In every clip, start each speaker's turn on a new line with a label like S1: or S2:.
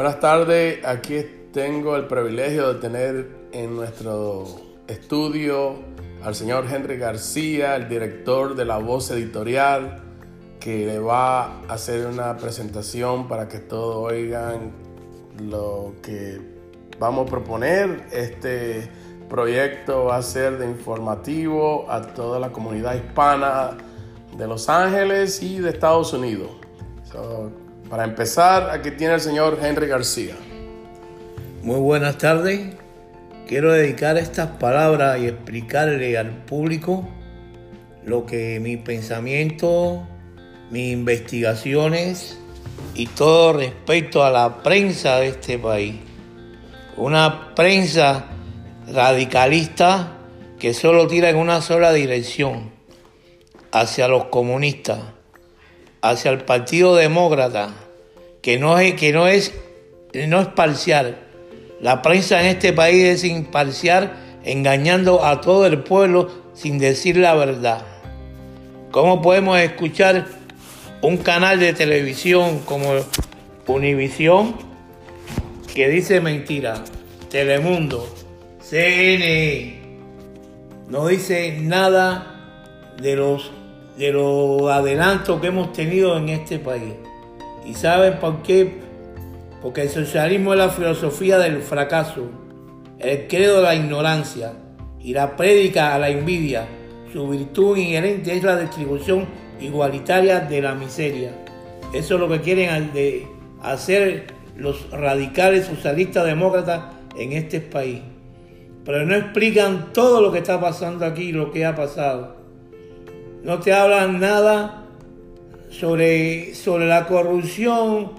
S1: Buenas tardes, aquí tengo el privilegio de tener en nuestro estudio al señor Henry García, el director de La Voz Editorial, que le va a hacer una presentación para que todos oigan lo que vamos a proponer. Este proyecto va a ser de informativo a toda la comunidad hispana de Los Ángeles y de Estados Unidos. Para empezar, aquí tiene el señor Henry García.
S2: Muy buenas tardes. Quiero dedicar estas palabras y explicarle al público lo que mi pensamiento, mis investigaciones y todo respecto a la prensa de este país. Una prensa radicalista que solo tira en una sola dirección, hacia los comunistas hacia el Partido Demócrata, que no es, que no es, no es parcial. La prensa en este país es imparcial, engañando a todo el pueblo sin decir la verdad. ¿Cómo podemos escuchar un canal de televisión como Univisión que dice mentira? Telemundo, CNE, no dice nada de los de los adelantos que hemos tenido en este país. ¿Y saben por qué? Porque el socialismo es la filosofía del fracaso, el credo de la ignorancia y la prédica a la envidia. Su virtud inherente es la distribución igualitaria de la miseria. Eso es lo que quieren hacer los radicales socialistas demócratas en este país. Pero no explican todo lo que está pasando aquí, lo que ha pasado no te hablan nada sobre, sobre la corrupción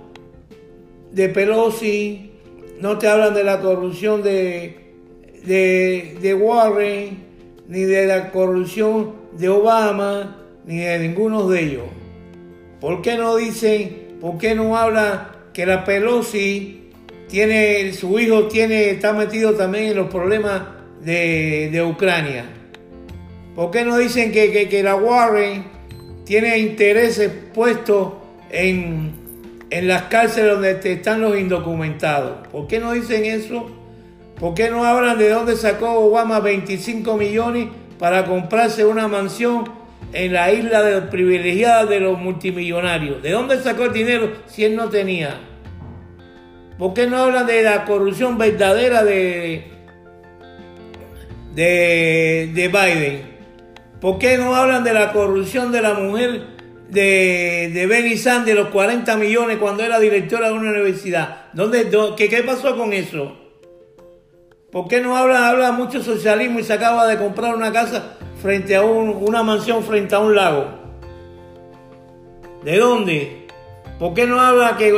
S2: de Pelosi, no te hablan de la corrupción de, de, Warren, ni de la corrupción de Obama, ni de ninguno de ellos. ¿Por qué no dicen, por qué no habla que la Pelosi tiene, su hijo tiene, está metido también en los problemas de, de Ucrania? ¿Por qué no dicen que, la Warren tiene intereses puestos en, las cárceles donde están los indocumentados? ¿Por qué no dicen eso? ¿Por qué no hablan de dónde sacó Obama 25 millones para comprarse una mansión en la isla de privilegiada de los multimillonarios? ¿De dónde sacó el dinero si él no tenía? ¿Por qué no hablan de la corrupción verdadera de, de, de Biden? ¿Por qué no hablan de la corrupción de la mujer de, de Benny Sanders, los 40 millones cuando era directora de una universidad? ¿Dónde, qué, qué, pasó con eso? ¿Por qué no habla, habla mucho socialismo y se acaba de comprar una casa frente a una mansión frente a un lago? ¿De dónde? ¿Por qué no habla que,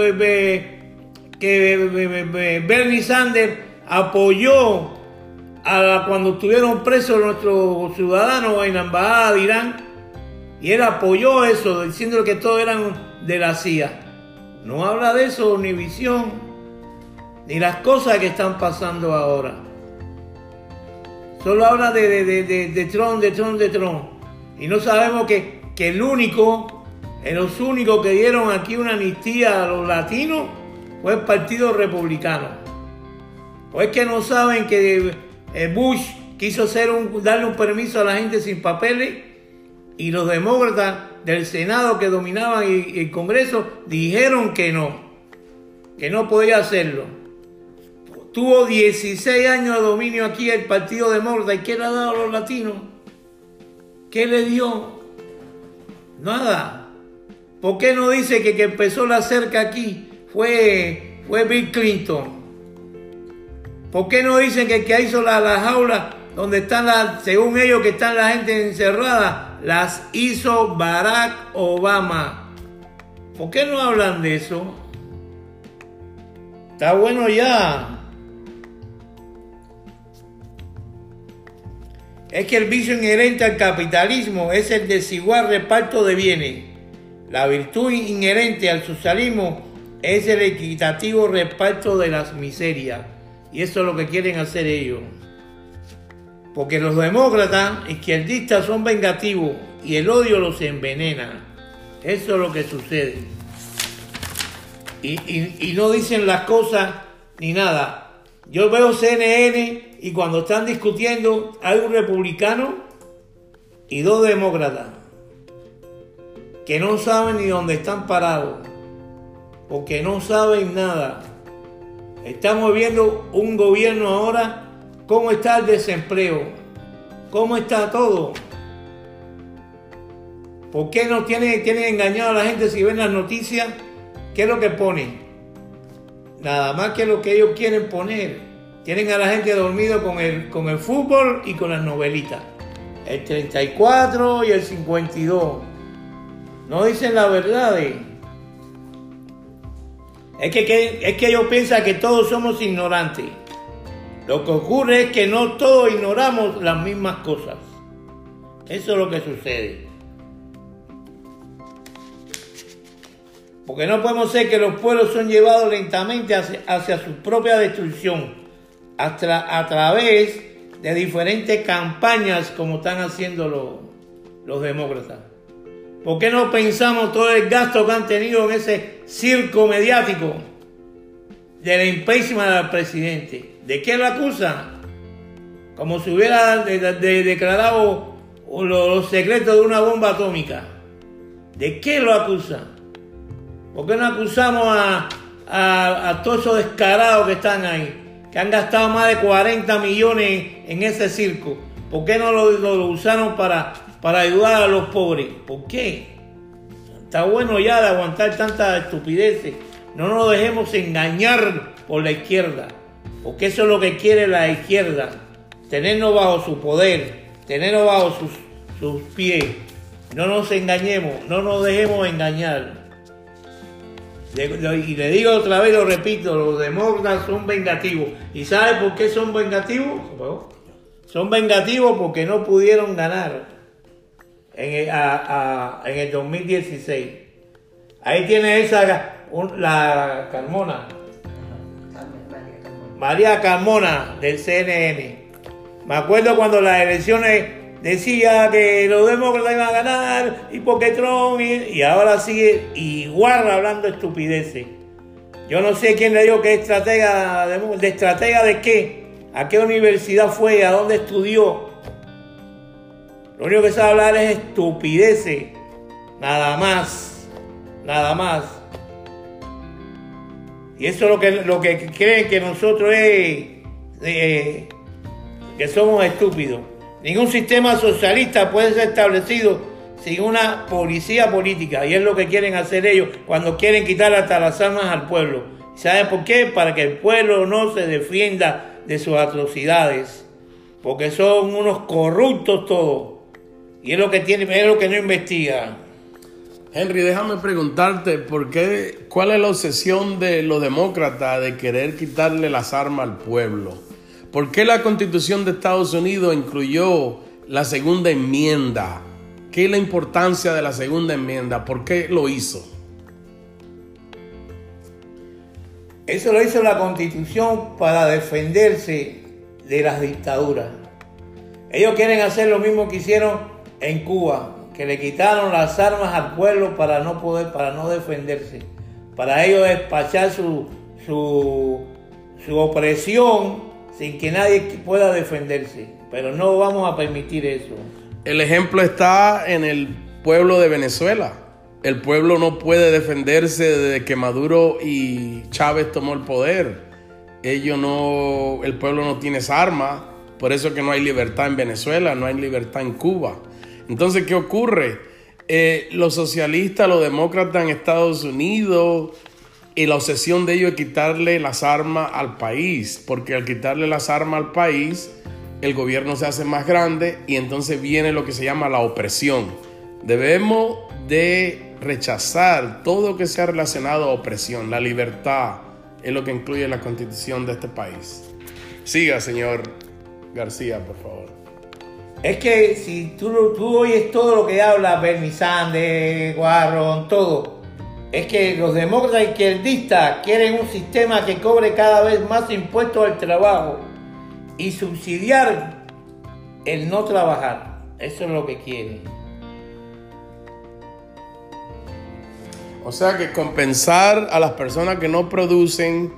S2: que Bernie Sanders apoyó cuando estuvieron presos nuestros ciudadanos en la embajada de Irán y él apoyó eso diciendo que todos eran de la CIA. No habla de eso ni visión ni las cosas que están pasando ahora. Solo habla de, de, de, de de Trump. Y no sabemos que, que el único, los únicos que dieron aquí una amnistía a los latinos fue el Partido Republicano. Pues que no saben que eh, Bush quiso hacer un, darle un permiso a la gente sin papeles y los demócratas del Senado que dominaban el, Congreso dijeron que no, que no podía hacerlo. Tuvo 16 años de dominio aquí el Partido Demócrata y ¿qué le ha dado a los latinos? ¿Qué le dio? Nada. ¿Por qué no dice que que empezó la cerca aquí fue, fue Bill Clinton? ¿Por qué no dicen que el que hizo las la jaulas donde están las, según ellos que están la gente encerrada, las hizo Barack Obama? ¿Por qué no hablan de eso? Está bueno ya. Es que el vicio inherente al capitalismo es el desigual reparto de bienes. La virtud inherente al socialismo es el equitativo reparto de las miserias. Y eso es lo que quieren hacer ellos. Porque los demócratas izquierdistas son vengativos y el odio los envenena. Eso es lo que sucede. y, no dicen las cosas ni nada. Yo veo CNN y cuando están discutiendo hay un republicano y dos demócratas que no saben ni dónde están parados, porque no saben nada. Estamos viendo un gobierno ahora, cómo está el desempleo, cómo está todo. ¿Por qué no tienen, tienen engañado a la gente si ven las noticias? ¿Qué es lo que ponen? Nada más que lo que ellos quieren poner. Tienen a la gente dormido con el, con el fútbol y con las novelitas. El 34 y el 52. No dicen la verdad. Es que, que ellos piensan que todos somos ignorantes. Lo que ocurre es que no todos ignoramos las mismas cosas. Eso es lo que sucede. Porque no podemos ser que los pueblos son llevados lentamente hacia, su propia destrucción a través de diferentes campañas como están haciendo los demócratas. ¿Por qué no pensamos todo el gasto que han tenido en ese circo mediático del impeachment del presidente? ¿De qué lo acusan? Como si hubiera declarado los secretos de una bomba atómica. ¿De qué lo acusan? ¿Por qué no acusamos a, todos esos descarados que están ahí? Que han gastado más de 40 millones en ese circo. ¿Por qué no lo, usaron para, para ayudar a los pobres? ¿Por qué? Está bueno ya de aguantar tanta estupidez. No nos dejemos engañar por la izquierda. Porque eso es lo que quiere la izquierda. Tenernos bajo su poder. Tenernos bajo sus, sus pies. No nos engañemos. No nos dejemos engañar. Y le digo otra vez, lo repito, los demócratas son vengativos. ¿Y sabe por qué son vengativos? Son vengativos porque no pudieron ganar en el, 2016. Ahí tiene esa, la Carmona. María Carmona del CNN. Me acuerdo cuando las elecciones decía que los demócratas iban a ganar y porque Trump y, ahora sigue igual hablando estupideces. Yo no sé quién le dijo que es estratega de estratega de qué, a qué universidad fue, a dónde estudió. Lo único que sabe hablar es estupideces, nada más, nada más. Y eso es lo que, lo que creen que nosotros es, eh, que somos estúpidos. Ningún sistema socialista puede ser establecido sin una policía política. Y es lo que quieren hacer ellos cuando quieren quitar hasta las armas al pueblo. ¿Saben por qué? Para que el pueblo no se defienda de sus atrocidades. Porque son unos corruptos todos. Y es lo que tiene, es lo que no investiga.
S1: Henry, déjame preguntarte, ¿por qué, ¿cuál es la obsesión de los demócratas de querer quitarle las armas al pueblo? ¿Por qué la constitución de Estados Unidos incluyó la segunda enmienda? ¿Qué es la importancia de la segunda enmienda? ¿Por qué lo hizo?
S2: Eso lo hizo la constitución para defenderse de las dictaduras. Ellos quieren hacer lo mismo que hicieron en Cuba, que le quitaron las armas al pueblo para no poder, para no defenderse, para ellos despachar su, su, su opresión sin que nadie pueda defenderse. Pero no vamos a permitir eso.
S1: El ejemplo está en el pueblo de Venezuela. El pueblo no puede defenderse desde que Maduro y Chávez tomó el poder. Ellos no, el pueblo no tiene esa arma. Por eso es que no hay libertad en Venezuela, no hay libertad en Cuba. Entonces, ¿qué ocurre? Eh, los socialistas, los demócratas en Estados Unidos, y la obsesión de ellos es quitarle las armas al país, porque al quitarle las armas al país, el gobierno se hace más grande y entonces viene lo que se llama la opresión. Debemos de rechazar todo lo que sea relacionado a opresión. La libertad es lo que incluye la constitución de este país. Siga, señor García, por favor.
S2: Es que si tú, tú oyes todo lo que habla Bernie Sanders, Warren, todo, es que los demócratas izquierdistas quieren un sistema que cobre cada vez más impuestos al trabajo y subsidiar el no trabajar. Eso es lo que quieren.
S1: O sea que compensar a las personas que no producen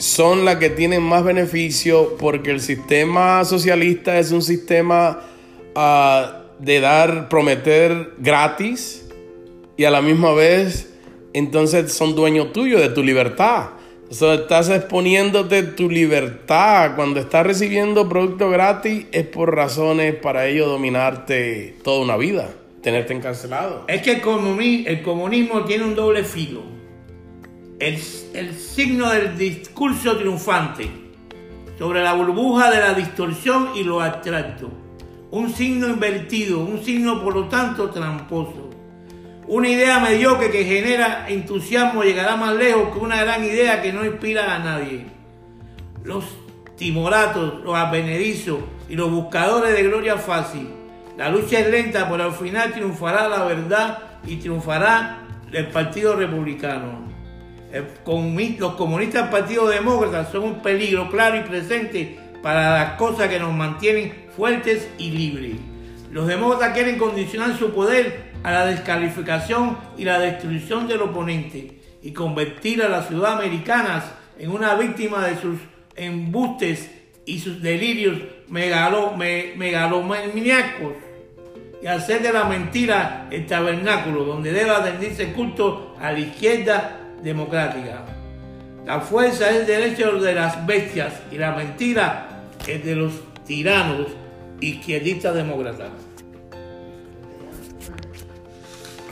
S1: son las que tienen más beneficio porque el sistema socialista es un sistema ah, de dar, prometer gratis y a la misma vez entonces son dueños tuyos de tu libertad. O sea, estás exponiéndote tu libertad. Cuando estás recibiendo productos gratis es por razones para ellos dominarte toda una vida, tenerte encarcelado.
S2: Es que el comunismo, el comunismo tiene un doble filo el, signo del discurso triunfante sobre la burbuja de la distorsión y lo abstracto. Un signo invertido, un signo por lo tanto tramposo. Una idea mediocre que genera entusiasmo llegará más lejos que una gran idea que no inspira a nadie. Los timoratos, los advenedizos y los buscadores de gloria fácil. La lucha es lenta, pero al final triunfará la verdad y triunfará el Partido Republicano los comunistas del Partido Demócrata son un peligro claro y presente para las cosas que nos mantienen fuertes y libres. Los demócratas quieren condicionar su poder a la descalificación y la destrucción del oponente y convertir a las ciudades americanas en una víctima de sus embustes y sus delirios megalo, megalomaniacos y hacer de la mentira el tabernáculo donde debe atenderse culto a la izquierda democrática. La fuerza es el derecho de las bestias y la mentira es de los tiranos izquierdistas demócratas.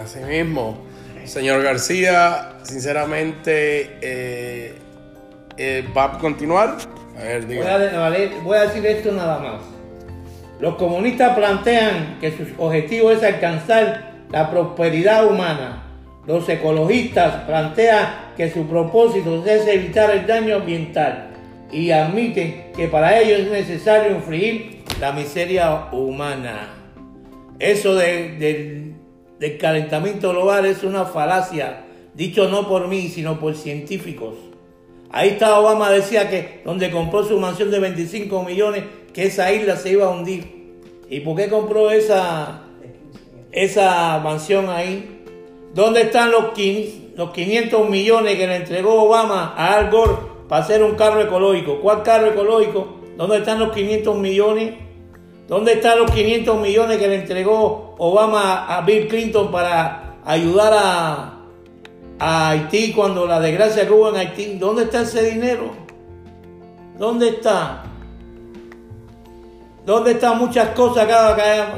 S1: Asimismo, señor García, sinceramente, eh, eh, ¿va a continuar?
S2: A ver, voy, a, voy a decir esto nada más. Los comunistas plantean que su objetivo es alcanzar la prosperidad humana los ecologistas plantean que su propósito es evitar el daño ambiental y admiten que para ello es necesario infringir la miseria humana. Eso del calentamiento global es una falacia, dicho no por mí, sino por científicos. Ahí está Obama, decía que donde compró su mansión de 25 millones, que esa isla se iba a hundir. ¿Y por qué compró esa, esa mansión ahí? ¿Dónde están los, 500 millones que le entregó Obama a Al Gore para hacer un carro ecológico? ¿Cuál carro ecológico? ¿Dónde están los 500 millones? ¿Dónde están los 500 millones que le entregó Obama a Bill Clinton para ayudar a, Haití cuando la desgracia que hubo en Haití? ¿Dónde está ese dinero? ¿Dónde está? ¿Dónde están muchas cosas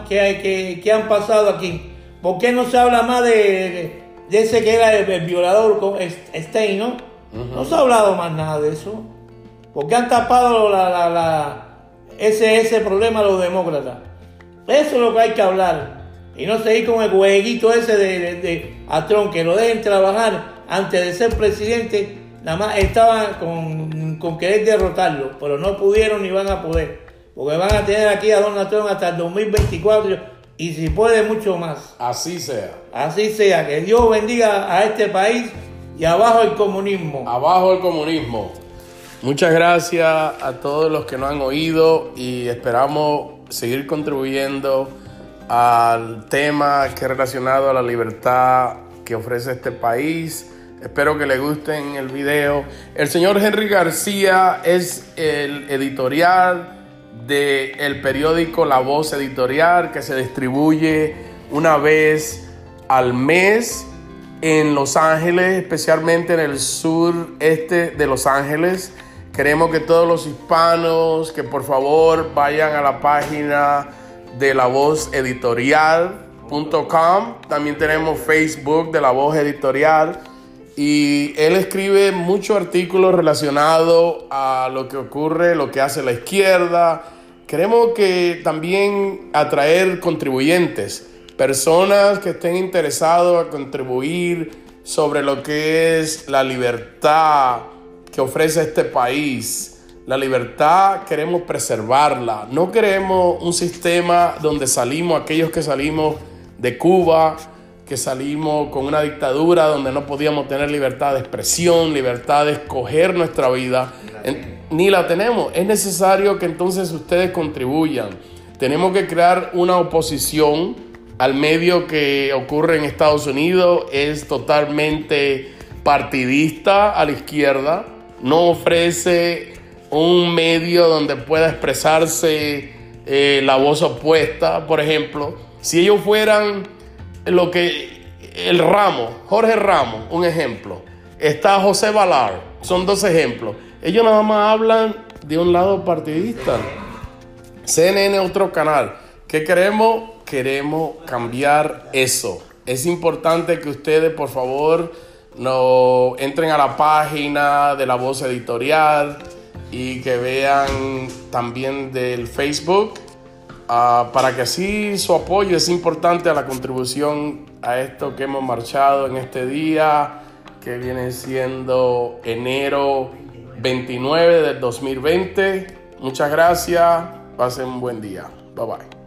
S2: que, que han pasado aquí? ¿Por qué no se habla más de, ese que era el, violador con Stein, no? No se ha hablado más nada de eso. ¿Por qué han tapado ese, ese problema los demócratas? Eso es lo que hay que hablar. Y no seguir con el jueguito ese de, de, que lo dejen trabajar antes de ser presidente. Nada más estaban con, con querer derrotarlo, pero no pudieron ni van a poder. Porque van a tener aquí a Donald Trump hasta el 2024 y si puede mucho más.
S1: Así sea.
S2: Así sea. Que Dios bendiga a este país y abajo el comunismo.
S1: Abajo el comunismo. Muchas gracias a todos los que nos han oído y esperamos seguir contribuyendo al tema que es relacionado a la libertad que ofrece este país. Espero que les gusten el video. El señor Henry García es el editorial del el periódico La Voz Editorial que se distribuye una vez al mes en Los Ángeles, especialmente en el sureste de Los Ángeles. Queremos que todos los hispanos que por favor vayan a la página de la voz editorial.com. También tenemos Facebook de la voz editorial y él escribe muchos artículos relacionados a lo que ocurre, lo que hace la izquierda. Queremos que también atraer contribuyentes, personas que estén interesados a contribuir sobre lo que es la libertad que ofrece este país. La libertad queremos preservarla. No queremos un sistema donde salimos, aquellos que salimos de Cuba, que salimos con una dictadura donde no podíamos tener libertad de expresión, libertad de escoger nuestra vida, ni la tenemos. Es necesario que entonces ustedes contribuyan. Tenemos que crear una oposición al medio que ocurre en Estados Unidos, es totalmente partidista a la izquierda, no ofrece un medio donde pueda expresarse eh, la voz opuesta, por ejemplo. Si ellos fueran lo que el Ramo, Jorge Ramos, un ejemplo, está José Valar, son dos ejemplos. Ellos nada más hablan de un lado partidista. CNN otro canal. ¿Qué queremos? Queremos cambiar eso. Es importante que ustedes, por favor, no entren a la página de la voz editorial y que vean también del Facebook ah, para que así su apoyo es importante a la contribución a esto que hemos marchado en este día que viene siendo enero 29 del 2020. Muchas gracias, pasen un buen día. Bye bye.